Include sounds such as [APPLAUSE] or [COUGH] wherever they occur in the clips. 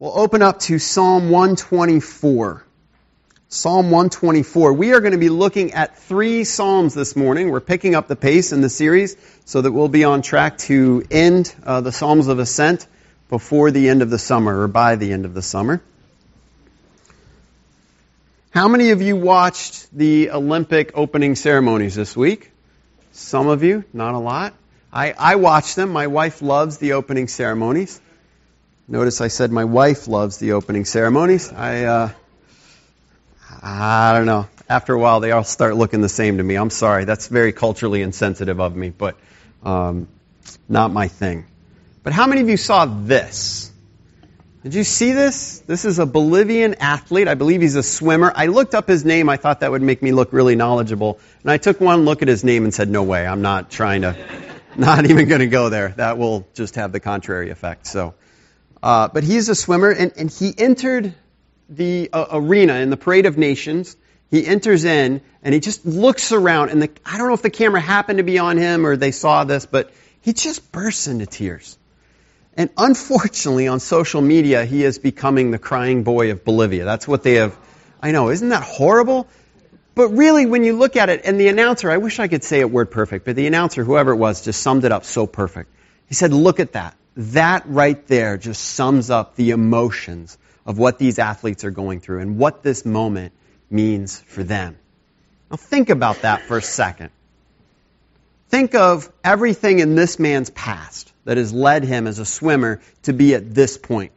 We'll open up to Psalm 124. Psalm 124. We are going to be looking at three Psalms this morning. We're picking up the pace in the series so that we'll be on track to end uh, the Psalms of Ascent before the end of the summer or by the end of the summer. How many of you watched the Olympic opening ceremonies this week? Some of you, not a lot. I, I watched them. My wife loves the opening ceremonies. Notice I said my wife loves the opening ceremonies. I, uh, I don't know. After a while, they all start looking the same to me. I'm sorry. That's very culturally insensitive of me, but um, not my thing. But how many of you saw this? Did you see this? This is a Bolivian athlete. I believe he's a swimmer. I looked up his name. I thought that would make me look really knowledgeable. And I took one look at his name and said, no way. I'm not trying to, [LAUGHS] not even going to go there. That will just have the contrary effect. So, uh, but he's a swimmer, and, and he entered the uh, arena in the Parade of Nations. He enters in, and he just looks around, and the, I don't know if the camera happened to be on him or they saw this, but he just bursts into tears. And unfortunately, on social media, he is becoming the crying boy of Bolivia. That's what they have. I know, isn't that horrible? But really, when you look at it, and the announcer, I wish I could say it word perfect, but the announcer, whoever it was, just summed it up so perfect. He said, look at that that right there just sums up the emotions of what these athletes are going through and what this moment means for them. Now think about that for a second. Think of everything in this man's past that has led him as a swimmer to be at this point.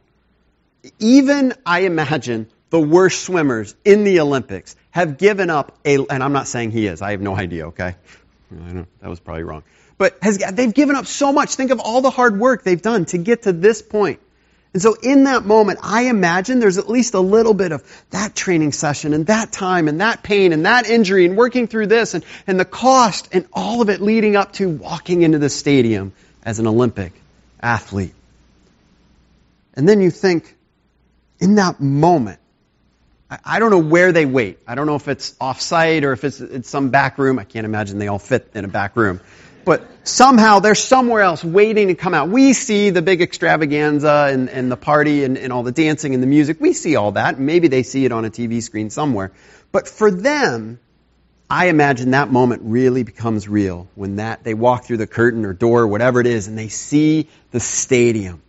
Even, I imagine, the worst swimmers in the Olympics have given up a, and I'm not saying he is, I have no idea, okay? that was probably wrong but has, they've given up so much. Think of all the hard work they've done to get to this point. And so in that moment, I imagine there's at least a little bit of that training session and that time and that pain and that injury and working through this and, and the cost and all of it leading up to walking into the stadium as an Olympic athlete. And then you think, in that moment, I, don't know where they wait. I don't know if it's off-site or if it's, it's some back room. I can't imagine they all fit in a back room but somehow they're somewhere else waiting to come out. We see the big extravaganza and, and the party and, and all the dancing and the music. We see all that. Maybe they see it on a TV screen somewhere. But for them, I imagine that moment really becomes real when that they walk through the curtain or door, or whatever it is, and they see the stadium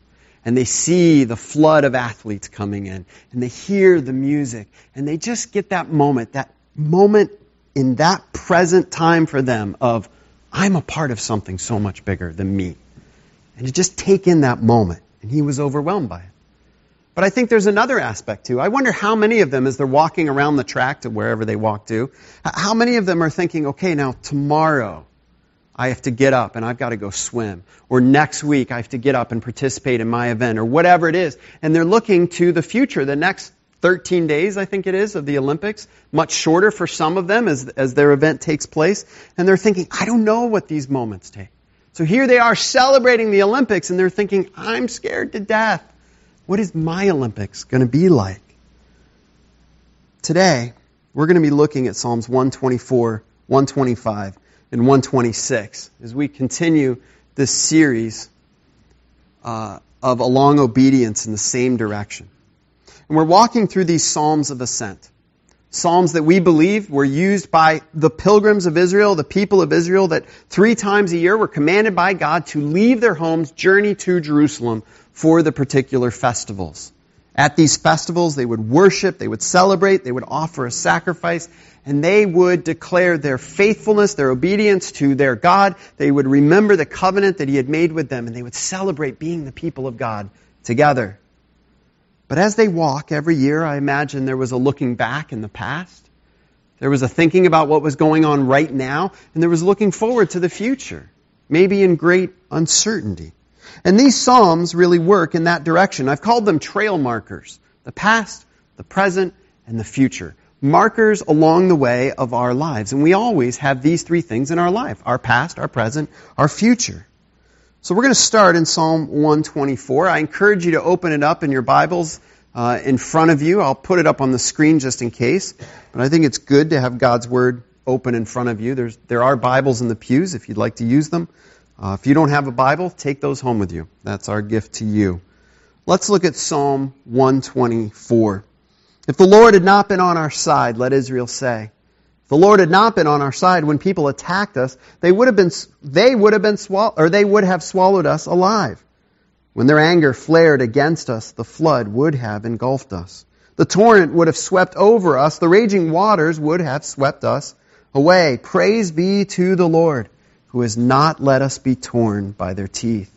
and they see the flood of athletes coming in and they hear the music and they just get that moment, that moment in that present time for them of I'm a part of something so much bigger than me. And to just take in that moment. And he was overwhelmed by it. But I think there's another aspect too. I wonder how many of them, as they're walking around the track to wherever they walk to, how many of them are thinking, okay, now tomorrow I have to get up and I've got to go swim. Or next week I have to get up and participate in my event or whatever it is. And they're looking to the future, the next 13 days, I think it is, of the Olympics, much shorter for some of them as, as their event takes place. And they're thinking, I don't know what these moments take. So here they are celebrating the Olympics and they're thinking, I'm scared to death. What is my Olympics going to be like? Today, we're going to be looking at Psalms 124, 125, and 126 as we continue this series uh, of a long obedience in the same direction. And we're walking through these Psalms of Ascent. Psalms that we believe were used by the pilgrims of Israel, the people of Israel, that three times a year were commanded by God to leave their homes, journey to Jerusalem for the particular festivals. At these festivals, they would worship, they would celebrate, they would offer a sacrifice, and they would declare their faithfulness, their obedience to their God. They would remember the covenant that He had made with them, and they would celebrate being the people of God together. But as they walk every year, I imagine there was a looking back in the past. There was a thinking about what was going on right now, and there was looking forward to the future, maybe in great uncertainty. And these Psalms really work in that direction. I've called them trail markers the past, the present, and the future. Markers along the way of our lives. And we always have these three things in our life our past, our present, our future. So we're going to start in Psalm 124. I encourage you to open it up in your Bibles uh, in front of you. I'll put it up on the screen just in case. But I think it's good to have God's Word open in front of you. There's, there are Bibles in the pews if you'd like to use them. Uh, if you don't have a Bible, take those home with you. That's our gift to you. Let's look at Psalm 124. If the Lord had not been on our side, let Israel say. The Lord had not been on our side when people attacked us, they would have been, they would have been swallowed, or they would have swallowed us alive. When their anger flared against us, the flood would have engulfed us. The torrent would have swept over us. The raging waters would have swept us away. Praise be to the Lord, who has not let us be torn by their teeth.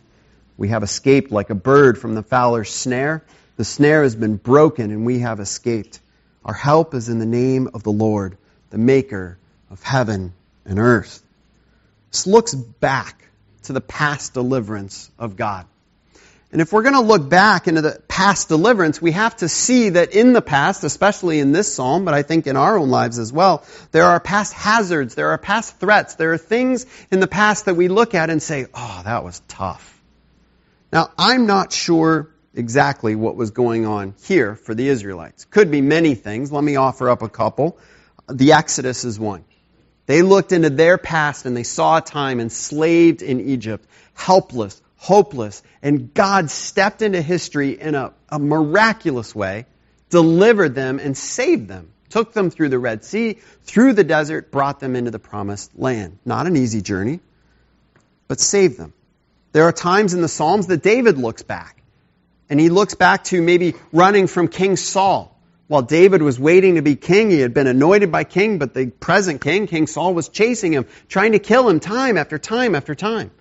We have escaped like a bird from the fowler's snare. The snare has been broken and we have escaped. Our help is in the name of the Lord, the maker of heaven and earth. This looks back to the past deliverance of God. And if we're going to look back into the past deliverance, we have to see that in the past, especially in this psalm, but I think in our own lives as well, there are past hazards, there are past threats, there are things in the past that we look at and say, oh, that was tough. Now, I'm not sure exactly what was going on here for the Israelites. Could be many things. Let me offer up a couple. The Exodus is one. They looked into their past and they saw a time enslaved in Egypt, helpless, hopeless, and God stepped into history in a, a miraculous way, delivered them and saved them, took them through the Red Sea, through the desert, brought them into the promised land. Not an easy journey, but saved them. There are times in the Psalms that David looks back. And he looks back to maybe running from King Saul. While David was waiting to be king, he had been anointed by king, but the present king, King Saul, was chasing him, trying to kill him time after time after time.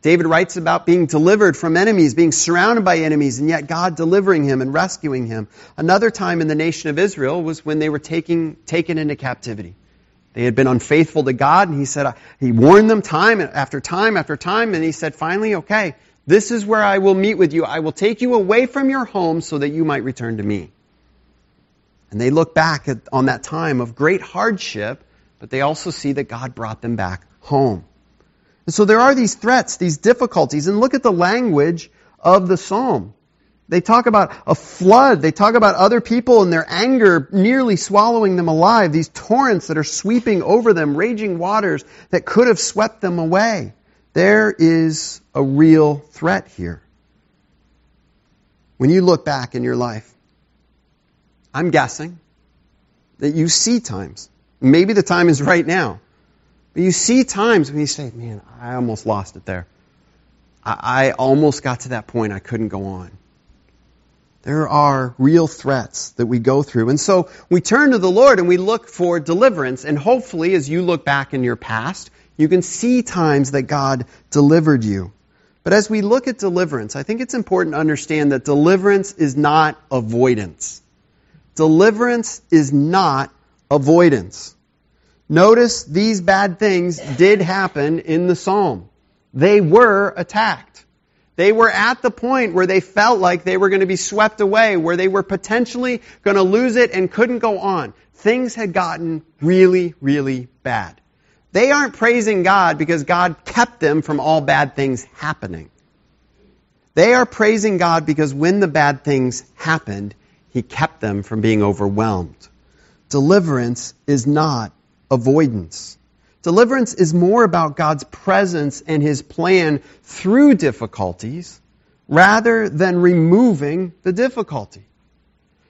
David writes about being delivered from enemies, being surrounded by enemies, and yet God delivering him and rescuing him. Another time in the nation of Israel was when they were taking, taken into captivity. They had been unfaithful to God, and he said, he warned them time after time after time, and he said, finally, okay, this is where I will meet with you. I will take you away from your home so that you might return to me. And they look back at, on that time of great hardship, but they also see that God brought them back home. And so there are these threats, these difficulties, and look at the language of the psalm. They talk about a flood. They talk about other people and their anger nearly swallowing them alive. These torrents that are sweeping over them, raging waters that could have swept them away. There is a real threat here. When you look back in your life, I'm guessing that you see times. Maybe the time is right now. But you see times when you say, man, I almost lost it there. I, I almost got to that point I couldn't go on. There are real threats that we go through. And so we turn to the Lord and we look for deliverance. And hopefully, as you look back in your past, you can see times that God delivered you. But as we look at deliverance, I think it's important to understand that deliverance is not avoidance. Deliverance is not avoidance. Notice these bad things did happen in the psalm. They were attacked. They were at the point where they felt like they were going to be swept away, where they were potentially going to lose it and couldn't go on. Things had gotten really, really bad. They aren't praising God because God kept them from all bad things happening. They are praising God because when the bad things happened, He kept them from being overwhelmed. Deliverance is not avoidance. Deliverance is more about God's presence and His plan through difficulties rather than removing the difficulty.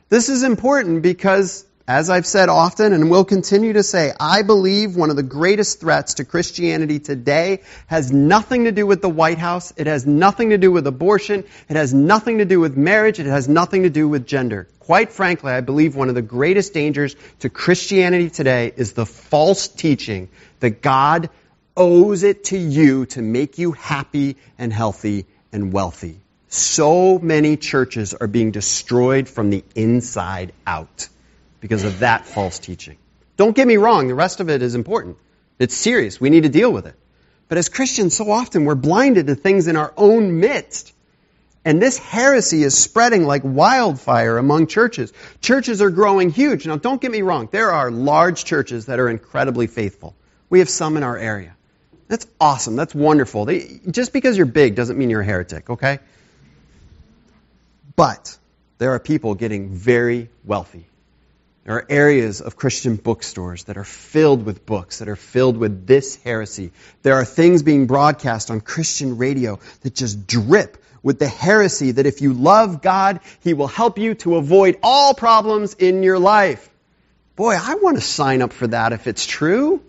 This is important because, as I've said often and will continue to say, I believe one of the greatest threats to Christianity today has nothing to do with the White House. It has nothing to do with abortion. It has nothing to do with marriage. It has nothing to do with gender. Quite frankly, I believe one of the greatest dangers to Christianity today is the false teaching that God owes it to you to make you happy and healthy and wealthy. So many churches are being destroyed from the inside out because of that false teaching. Don't get me wrong, the rest of it is important. It's serious. We need to deal with it. But as Christians, so often we're blinded to things in our own midst. And this heresy is spreading like wildfire among churches. Churches are growing huge. Now, don't get me wrong. There are large churches that are incredibly faithful. We have some in our area. That's awesome. That's wonderful. They, just because you're big doesn't mean you're a heretic, okay? But there are people getting very wealthy. There are areas of Christian bookstores that are filled with books, that are filled with this heresy. There are things being broadcast on Christian radio that just drip with the heresy that if you love God, He will help you to avoid all problems in your life. Boy, I want to sign up for that if it's true.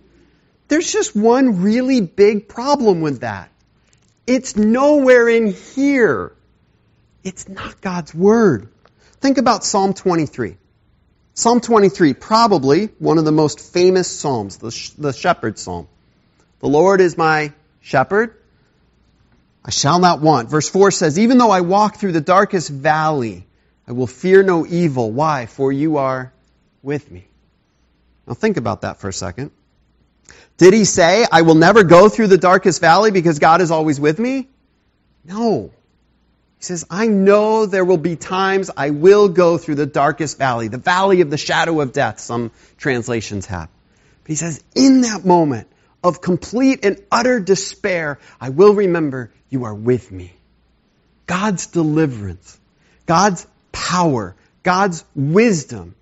There's just one really big problem with that. It's nowhere in here. It's not God's Word. Think about Psalm 23. Psalm 23, probably one of the most famous Psalms, the, sh- the shepherd's Psalm. The Lord is my shepherd. I shall not want. Verse 4 says, Even though I walk through the darkest valley, I will fear no evil. Why? For you are with me. Now think about that for a second. Did he say, I will never go through the darkest valley because God is always with me? No. He says, I know there will be times I will go through the darkest valley, the valley of the shadow of death, some translations have. But he says, in that moment of complete and utter despair, I will remember you are with me. God's deliverance, God's power, God's wisdom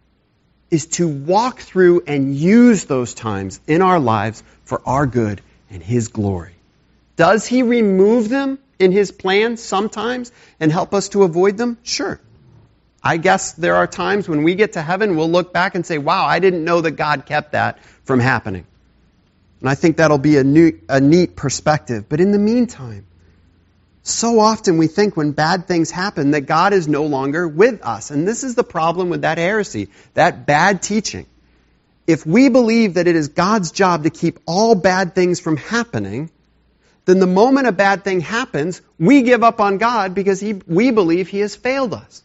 is to walk through and use those times in our lives for our good and His glory. Does He remove them? In His plan sometimes and help us to avoid them? Sure. I guess there are times when we get to heaven, we'll look back and say, wow, I didn't know that God kept that from happening. And I think that'll be a, new, a neat perspective. But in the meantime, so often we think when bad things happen that God is no longer with us. And this is the problem with that heresy, that bad teaching. If we believe that it is God's job to keep all bad things from happening, then the moment a bad thing happens, we give up on God because he, we believe He has failed us.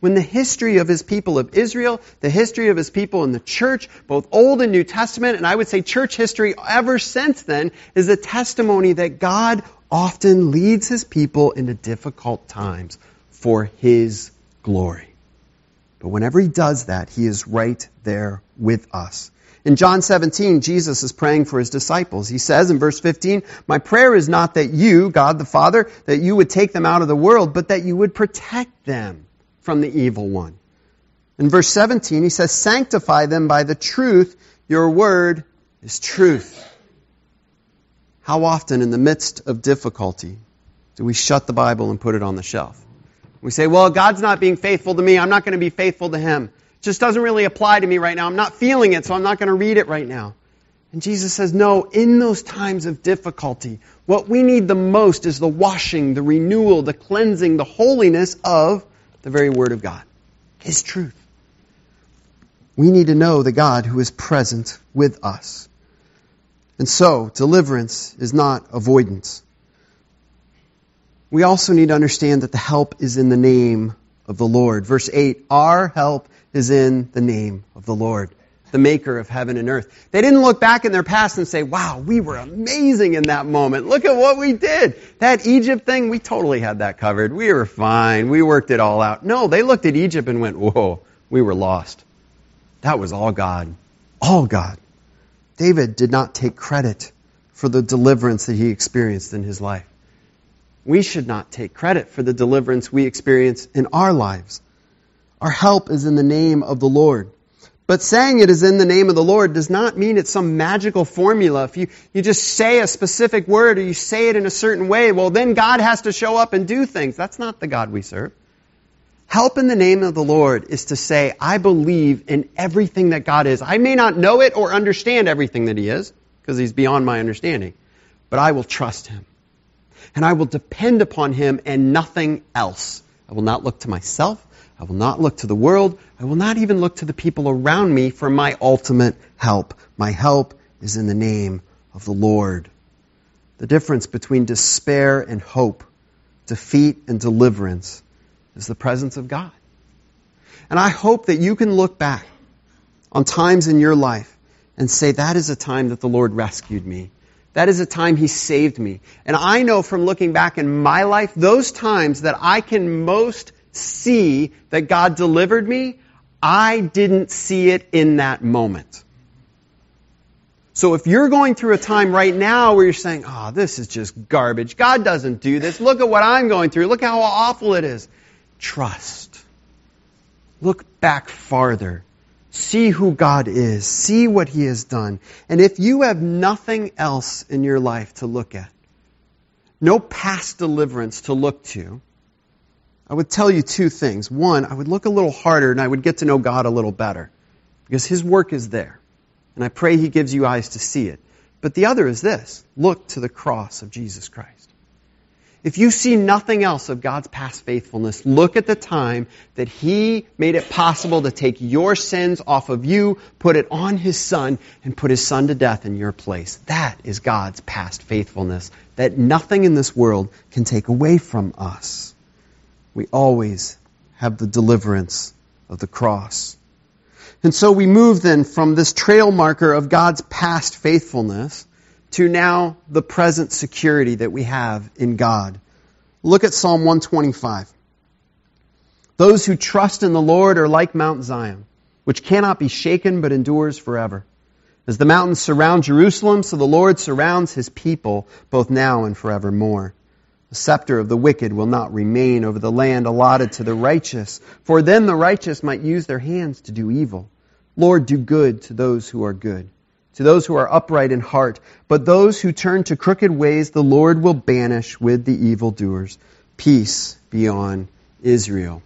When the history of His people of Israel, the history of His people in the church, both Old and New Testament, and I would say church history ever since then, is a testimony that God often leads His people into difficult times for His glory. But whenever He does that, He is right there with us. In John 17, Jesus is praying for his disciples. He says in verse 15, My prayer is not that you, God the Father, that you would take them out of the world, but that you would protect them from the evil one. In verse 17, he says, Sanctify them by the truth. Your word is truth. How often in the midst of difficulty do we shut the Bible and put it on the shelf? We say, well, God's not being faithful to me. I'm not going to be faithful to him just doesn't really apply to me right now. I'm not feeling it, so I'm not going to read it right now. And Jesus says, no, in those times of difficulty, what we need the most is the washing, the renewal, the cleansing, the holiness of the very Word of God, His truth. We need to know the God who is present with us. And so, deliverance is not avoidance. We also need to understand that the help is in the name of the Lord. Verse 8, our help is in the name of the Lord, the maker of heaven and earth. They didn't look back in their past and say, wow, we were amazing in that moment. Look at what we did. That Egypt thing, we totally had that covered. We were fine. We worked it all out. No, they looked at Egypt and went, whoa, we were lost. That was all God. All God. David did not take credit for the deliverance that he experienced in his life. We should not take credit for the deliverance we experience in our lives. Our help is in the name of the Lord. But saying it is in the name of the Lord does not mean it's some magical formula. If you, you just say a specific word or you say it in a certain way, well, then God has to show up and do things. That's not the God we serve. Help in the name of the Lord is to say, I believe in everything that God is. I may not know it or understand everything that He is, because He's beyond my understanding, but I will trust Him. And I will depend upon Him and nothing else. I will not look to myself. I will not look to the world. I will not even look to the people around me for my ultimate help. My help is in the name of the Lord. The difference between despair and hope, defeat and deliverance, is the presence of God. And I hope that you can look back on times in your life and say, that is a time that the Lord rescued me. That is a time He saved me. And I know from looking back in my life, those times that I can most see that God delivered me, I didn't see it in that moment. So if you're going through a time right now where you're saying, oh, this is just garbage. God doesn't do this. Look at what I'm going through. Look how awful it is. Trust. Look back farther See who God is. See what He has done. And if you have nothing else in your life to look at, no past deliverance to look to, I would tell you two things. One, I would look a little harder and I would get to know God a little better because His work is there. And I pray He gives you eyes to see it. But the other is this look to the cross of Jesus Christ. If you see nothing else of God's past faithfulness, look at the time that He made it possible to take your sins off of you, put it on His Son, and put His Son to death in your place. That is God's past faithfulness that nothing in this world can take away from us. We always have the deliverance of the cross. And so we move then from this trail marker of God's past faithfulness to now the present security that we have in God. Look at Psalm 125. Those who trust in the Lord are like Mount Zion, which cannot be shaken but endures forever. As the mountains surround Jerusalem, so the Lord surrounds his people both now and forevermore. The scepter of the wicked will not remain over the land allotted to the righteous, for then the righteous might use their hands to do evil. Lord, do good to those who are good to those who are upright in heart. But those who turn to crooked ways, the Lord will banish with the evildoers. Peace be on Israel.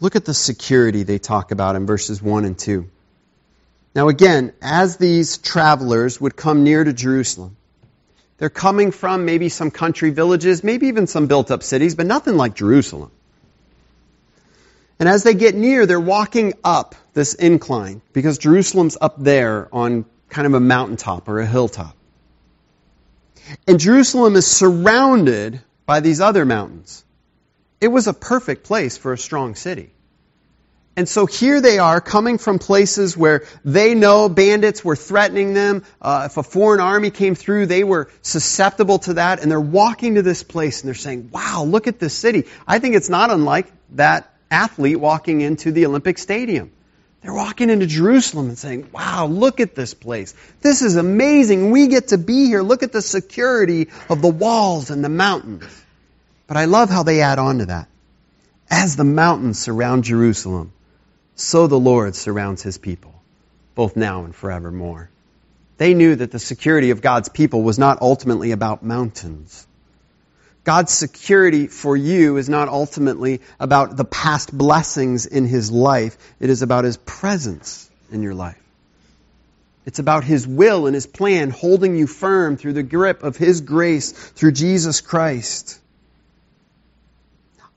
Look at the security they talk about in verses 1 and 2. Now, again, as these travelers would come near to Jerusalem, they're coming from maybe some country villages, maybe even some built up cities, but nothing like Jerusalem. And as they get near, they're walking up this incline because Jerusalem's up there on kind of a mountaintop or a hilltop. And Jerusalem is surrounded by these other mountains. It was a perfect place for a strong city. And so here they are coming from places where they know bandits were threatening them. Uh, if a foreign army came through, they were susceptible to that. And they're walking to this place and they're saying, wow, look at this city. I think it's not unlike that athlete walking into the Olympic Stadium. They're walking into Jerusalem and saying, wow, look at this place. This is amazing. We get to be here. Look at the security of the walls and the mountains. But I love how they add on to that. As the mountains surround Jerusalem, so the Lord surrounds his people, both now and forevermore. They knew that the security of God's people was not ultimately about mountains. God's security for you is not ultimately about the past blessings in his life. It is about his presence in your life. It's about his will and his plan holding you firm through the grip of his grace through Jesus Christ.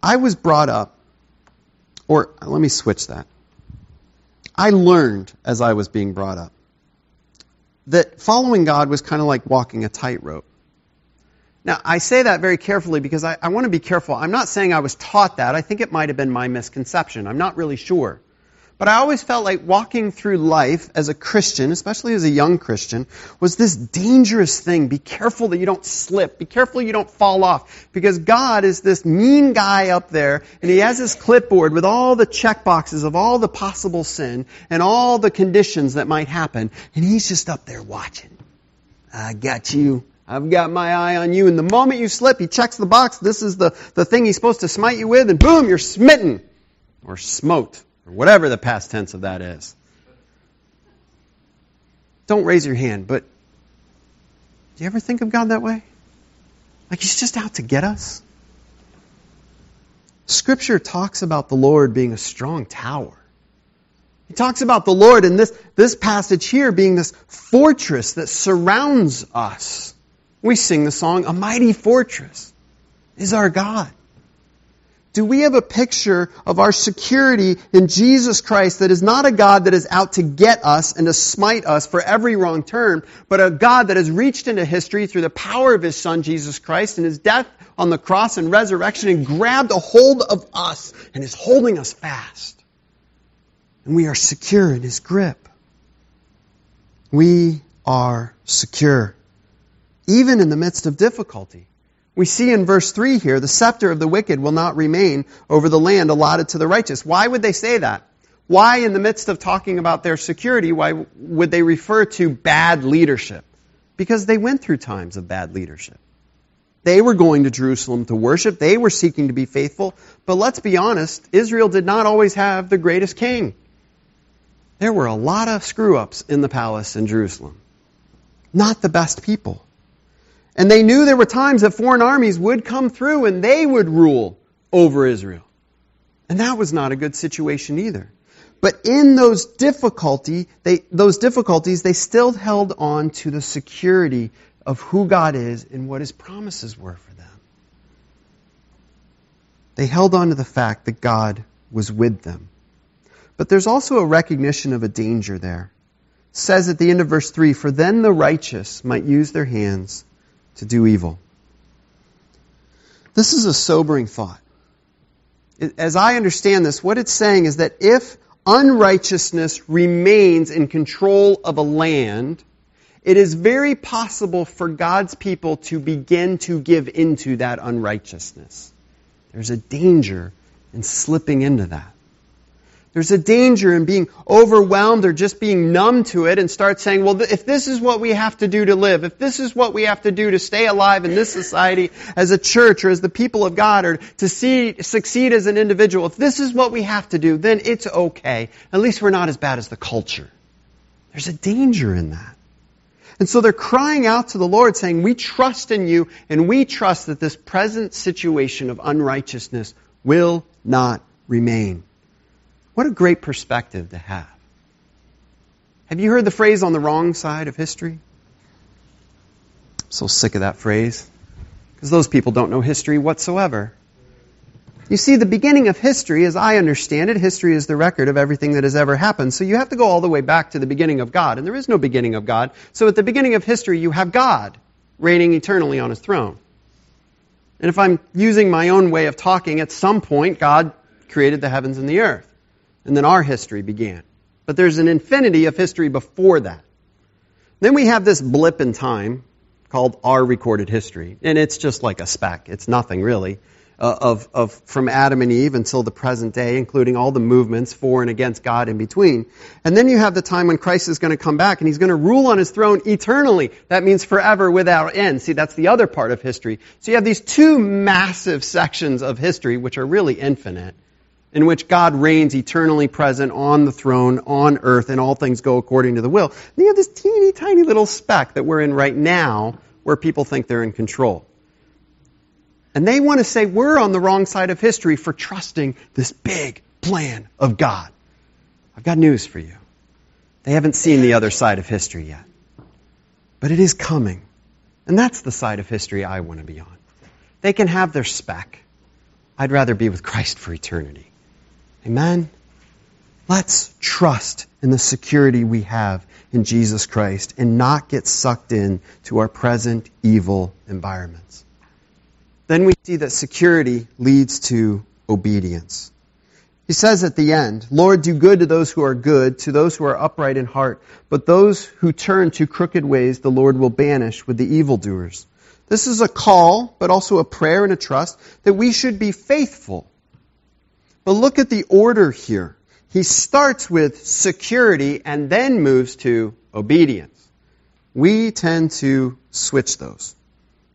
I was brought up, or let me switch that. I learned as I was being brought up that following God was kind of like walking a tightrope. Now, I say that very carefully because I, I want to be careful. I'm not saying I was taught that. I think it might have been my misconception. I'm not really sure. But I always felt like walking through life as a Christian, especially as a young Christian, was this dangerous thing. Be careful that you don't slip. Be careful you don't fall off. Because God is this mean guy up there, and He has His clipboard with all the check boxes of all the possible sin and all the conditions that might happen, and He's just up there watching. I got you. I've got my eye on you. And the moment you slip, he checks the box. This is the, the thing he's supposed to smite you with, and boom, you're smitten. Or smote. Or whatever the past tense of that is. Don't raise your hand, but do you ever think of God that way? Like he's just out to get us? Scripture talks about the Lord being a strong tower. He talks about the Lord in this, this passage here being this fortress that surrounds us. We sing the song, A Mighty Fortress is our God. Do we have a picture of our security in Jesus Christ that is not a God that is out to get us and to smite us for every wrong turn, but a God that has reached into history through the power of His Son, Jesus Christ, and His death on the cross and resurrection and grabbed a hold of us and is holding us fast. And we are secure in His grip. We are secure even in the midst of difficulty. We see in verse 3 here, the scepter of the wicked will not remain over the land allotted to the righteous. Why would they say that? Why, in the midst of talking about their security, why would they refer to bad leadership? Because they went through times of bad leadership. They were going to Jerusalem to worship. They were seeking to be faithful. But let's be honest, Israel did not always have the greatest king. There were a lot of screw ups in the palace in Jerusalem. Not the best people. And they knew there were times that foreign armies would come through and they would rule over Israel. And that was not a good situation either. But in those difficulty, they, those difficulties, they still held on to the security of who God is and what His promises were for them. They held on to the fact that God was with them. But there's also a recognition of a danger there. It says at the end of verse 3 For then the righteous might use their hands to do evil. This is a sobering thought. As I understand this, what it's saying is that if unrighteousness remains in control of a land, it is very possible for God's people to begin to give into that unrighteousness. There's a danger in slipping into that. There's a danger in being overwhelmed or just being numb to it and start saying, well, if this is what we have to do to live, if this is what we have to do to stay alive in this society as a church or as the people of God or to see, succeed as an individual, if this is what we have to do, then it's okay. At least we're not as bad as the culture. There's a danger in that. And so they're crying out to the Lord saying, we trust in you and we trust that this present situation of unrighteousness will not remain. What a great perspective to have. Have you heard the phrase on the wrong side of history? I'm so sick of that phrase. Because those people don't know history whatsoever. You see, the beginning of history, as I understand it, history is the record of everything that has ever happened. So you have to go all the way back to the beginning of God. And there is no beginning of God. So at the beginning of history, you have God reigning eternally on his throne. And if I'm using my own way of talking, at some point, God created the heavens and the earth and then our history began. But there's an infinity of history before that. Then we have this blip in time called our recorded history, and it's just like a speck. It's nothing really. Uh, of, of from Adam and Eve until the present day, including all the movements for and against God in between. And then you have the time when Christ is going to come back and he's going to rule on his throne eternally. That means forever without end. See, that's the other part of history. So you have these two massive sections of history which are really infinite in which God reigns eternally present on the throne, on earth, and all things go according to the will. And you have this teeny tiny little speck that we're in right now where people think they're in control. And they want to say we're on the wrong side of history for trusting this big plan of God. I've got news for you. They haven't seen the other side of history yet. But it is coming. And that's the side of history I want to be on. They can have their speck. I'd rather be with Christ for eternity. Amen? Let's trust in the security we have in Jesus Christ and not get sucked in to our present evil environments. Then we see that security leads to obedience. He says at the end, Lord, do good to those who are good, to those who are upright in heart, but those who turn to crooked ways the Lord will banish with the evildoers. This is a call, but also a prayer and a trust that we should be faithful but look at the order here. He starts with security and then moves to obedience. We tend to switch those.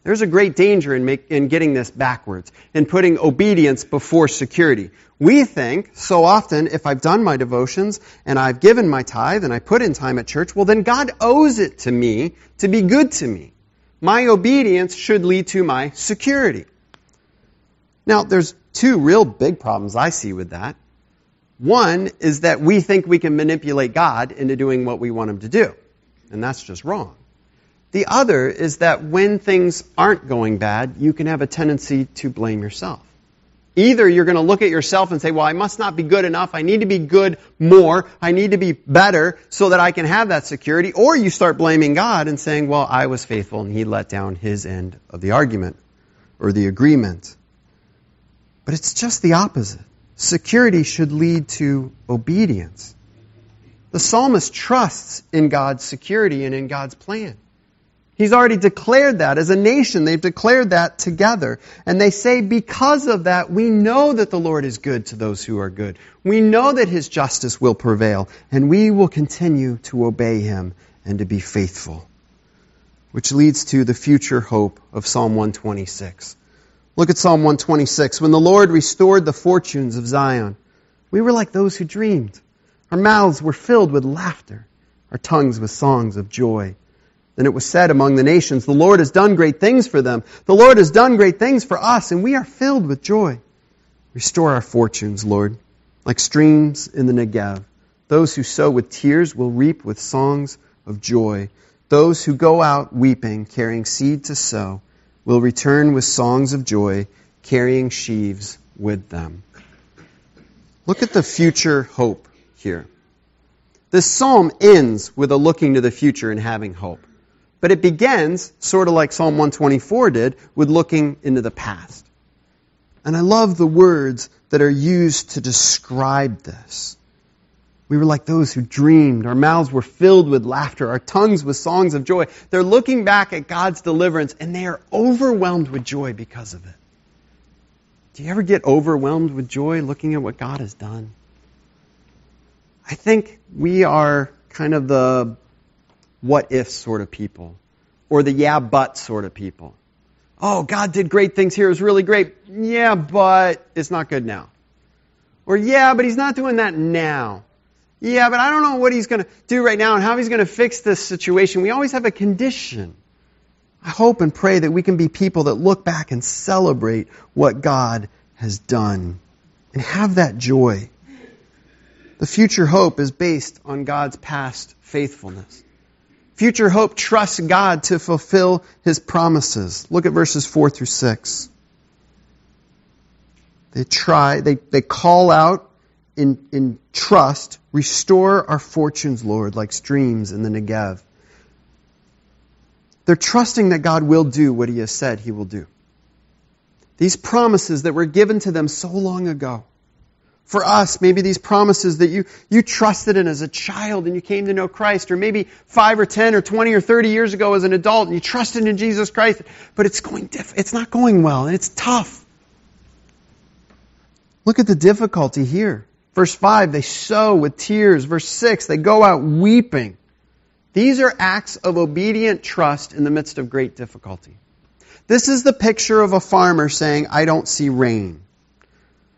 There's a great danger in, make, in getting this backwards, in putting obedience before security. We think so often, if I've done my devotions and I've given my tithe and I put in time at church, well then God owes it to me to be good to me. My obedience should lead to my security. Now, there's two real big problems I see with that. One is that we think we can manipulate God into doing what we want him to do. And that's just wrong. The other is that when things aren't going bad, you can have a tendency to blame yourself. Either you're going to look at yourself and say, well, I must not be good enough. I need to be good more. I need to be better so that I can have that security. Or you start blaming God and saying, well, I was faithful and he let down his end of the argument or the agreement. But it's just the opposite. Security should lead to obedience. The psalmist trusts in God's security and in God's plan. He's already declared that as a nation. They've declared that together. And they say, because of that, we know that the Lord is good to those who are good. We know that His justice will prevail, and we will continue to obey Him and to be faithful. Which leads to the future hope of Psalm 126. Look at Psalm 126. When the Lord restored the fortunes of Zion, we were like those who dreamed. Our mouths were filled with laughter, our tongues with songs of joy. Then it was said among the nations, The Lord has done great things for them. The Lord has done great things for us, and we are filled with joy. Restore our fortunes, Lord, like streams in the Negev. Those who sow with tears will reap with songs of joy. Those who go out weeping, carrying seed to sow, will return with songs of joy, carrying sheaves with them. Look at the future hope here. This psalm ends with a looking to the future and having hope. But it begins, sort of like Psalm 124 did, with looking into the past. And I love the words that are used to describe this. We were like those who dreamed. Our mouths were filled with laughter, our tongues with songs of joy. They're looking back at God's deliverance and they are overwhelmed with joy because of it. Do you ever get overwhelmed with joy looking at what God has done? I think we are kind of the what if sort of people, or the yeah but sort of people. Oh, God did great things here. It was really great. Yeah, but it's not good now. Or yeah, but he's not doing that now. Yeah, but I don't know what he's going to do right now and how he's going to fix this situation. We always have a condition. I hope and pray that we can be people that look back and celebrate what God has done and have that joy. The future hope is based on God's past faithfulness. Future hope trusts God to fulfill his promises. Look at verses 4 through 6. They try, they, they call out in, in trust, restore our fortunes, Lord, like streams in the Negev. They're trusting that God will do what he has said he will do. These promises that were given to them so long ago for us, maybe these promises that you, you trusted in as a child and you came to know Christ, or maybe five or ten or twenty or thirty years ago as an adult and you trusted in Jesus Christ, but it's going diff- it's not going well and it's tough. Look at the difficulty here. Verse 5, they sow with tears. Verse 6, they go out weeping. These are acts of obedient trust in the midst of great difficulty. This is the picture of a farmer saying, I don't see rain.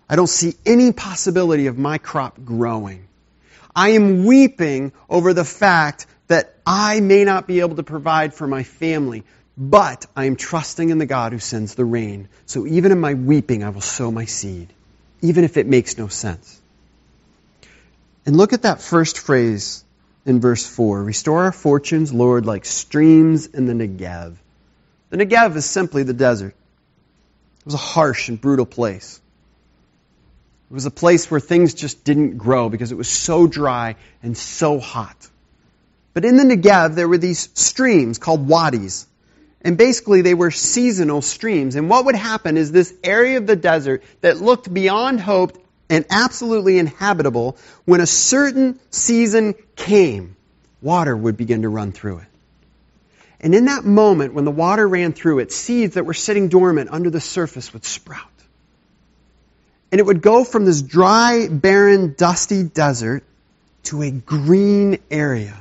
I don't see any possibility of my crop growing. I am weeping over the fact that I may not be able to provide for my family, but I am trusting in the God who sends the rain. So even in my weeping, I will sow my seed, even if it makes no sense. And look at that first phrase in verse 4 Restore our fortunes, Lord, like streams in the Negev. The Negev is simply the desert. It was a harsh and brutal place. It was a place where things just didn't grow because it was so dry and so hot. But in the Negev, there were these streams called wadis. And basically, they were seasonal streams. And what would happen is this area of the desert that looked beyond hope and absolutely inhabitable, when a certain season came, water would begin to run through it. And in that moment, when the water ran through it, seeds that were sitting dormant under the surface would sprout. And it would go from this dry, barren, dusty desert to a green area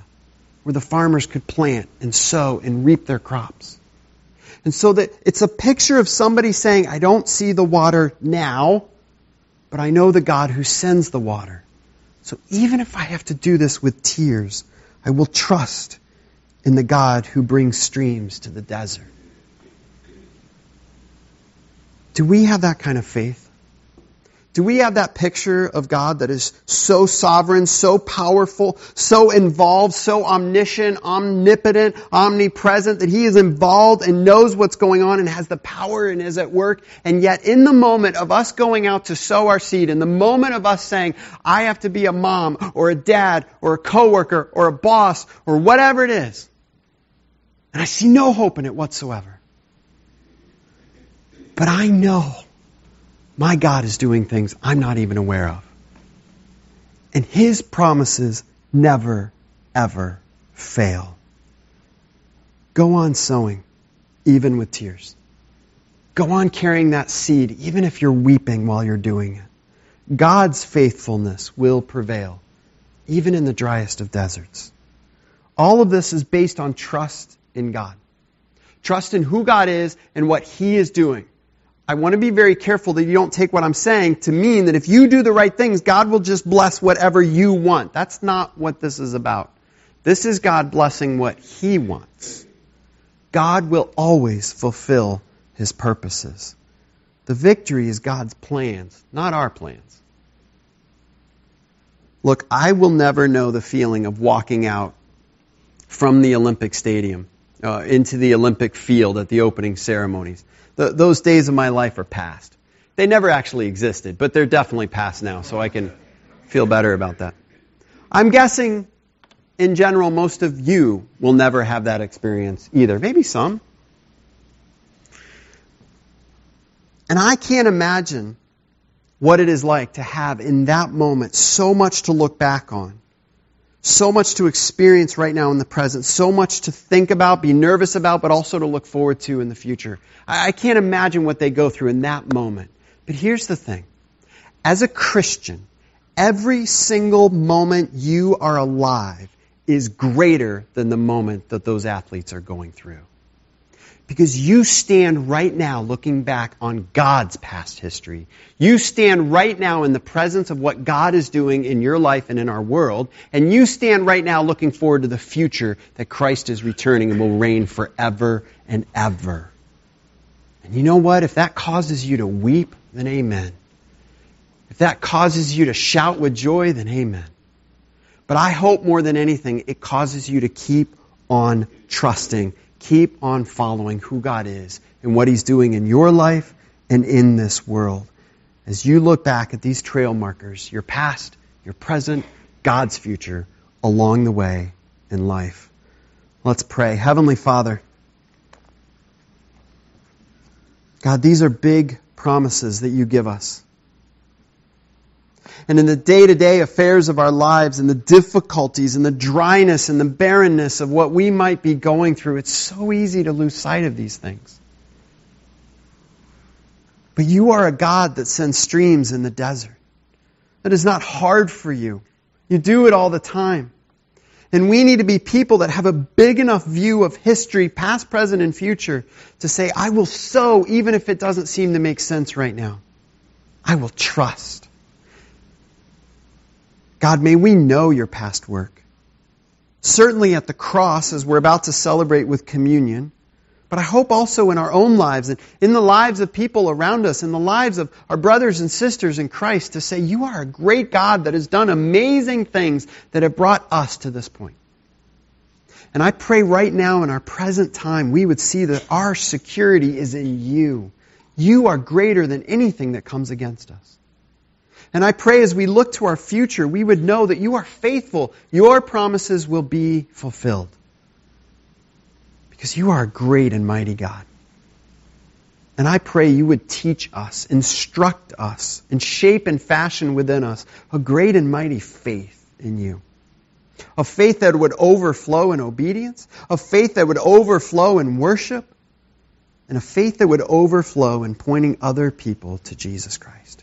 where the farmers could plant and sow and reap their crops. And so that it's a picture of somebody saying, I don't see the water now, but I know the God who sends the water. So even if I have to do this with tears, I will trust in the God who brings streams to the desert. Do we have that kind of faith? Do we have that picture of God that is so sovereign, so powerful, so involved, so omniscient, omnipotent, omnipresent, that He is involved and knows what's going on and has the power and is at work? And yet in the moment of us going out to sow our seed, in the moment of us saying, I have to be a mom or a dad or a coworker or a boss or whatever it is, and I see no hope in it whatsoever. But I know my God is doing things I'm not even aware of. And His promises never, ever fail. Go on sowing, even with tears. Go on carrying that seed, even if you're weeping while you're doing it. God's faithfulness will prevail, even in the driest of deserts. All of this is based on trust in God. Trust in who God is and what He is doing. I want to be very careful that you don't take what I'm saying to mean that if you do the right things, God will just bless whatever you want. That's not what this is about. This is God blessing what He wants. God will always fulfill His purposes. The victory is God's plans, not our plans. Look, I will never know the feeling of walking out from the Olympic Stadium uh, into the Olympic field at the opening ceremonies. The, those days of my life are past. They never actually existed, but they're definitely past now, so I can feel better about that. I'm guessing, in general, most of you will never have that experience either. Maybe some. And I can't imagine what it is like to have in that moment so much to look back on so much to experience right now in the present, so much to think about, be nervous about, but also to look forward to in the future. I, can't imagine what they go through in that moment. But here's the thing. As a Christian, every single moment you are alive is greater than the moment that those athletes are going through. Because you stand right now looking back on God's past history. You stand right now in the presence of what God is doing in your life and in our world. And you stand right now looking forward to the future that Christ is returning and will reign forever and ever. And you know what? If that causes you to weep, then amen. If that causes you to shout with joy, then amen. But I hope more than anything, it causes you to keep on trusting keep on following who God is and what He's doing in your life and in this world. As you look back at these trail markers, your past, your present, God's future along the way in life. Let's pray. Heavenly Father, God, these are big promises that you give us and in the day to day affairs of our lives and the difficulties and the dryness and the barrenness of what we might be going through, it's so easy to lose sight of these things. But you are a God that sends streams in the desert. That is not hard for you. You do it all the time. And we need to be people that have a big enough view of history, past, present, and future, to say, I will sow even if it doesn't seem to make sense right now. I will trust. God, may we know your past work. Certainly at the cross, as we're about to celebrate with communion, but I hope also in our own lives and in the lives of people around us, in the lives of our brothers and sisters in Christ, to say, You are a great God that has done amazing things that have brought us to this point. And I pray right now in our present time, we would see that our security is in you. You are greater than anything that comes against us. And I pray as we look to our future, we would know that you are faithful. Your promises will be fulfilled. Because you are a great and mighty God. And I pray you would teach us, instruct us, and shape and fashion within us a great and mighty faith in you. A faith that would overflow in obedience, a faith that would overflow in worship, and a faith that would overflow in pointing other people to Jesus Christ.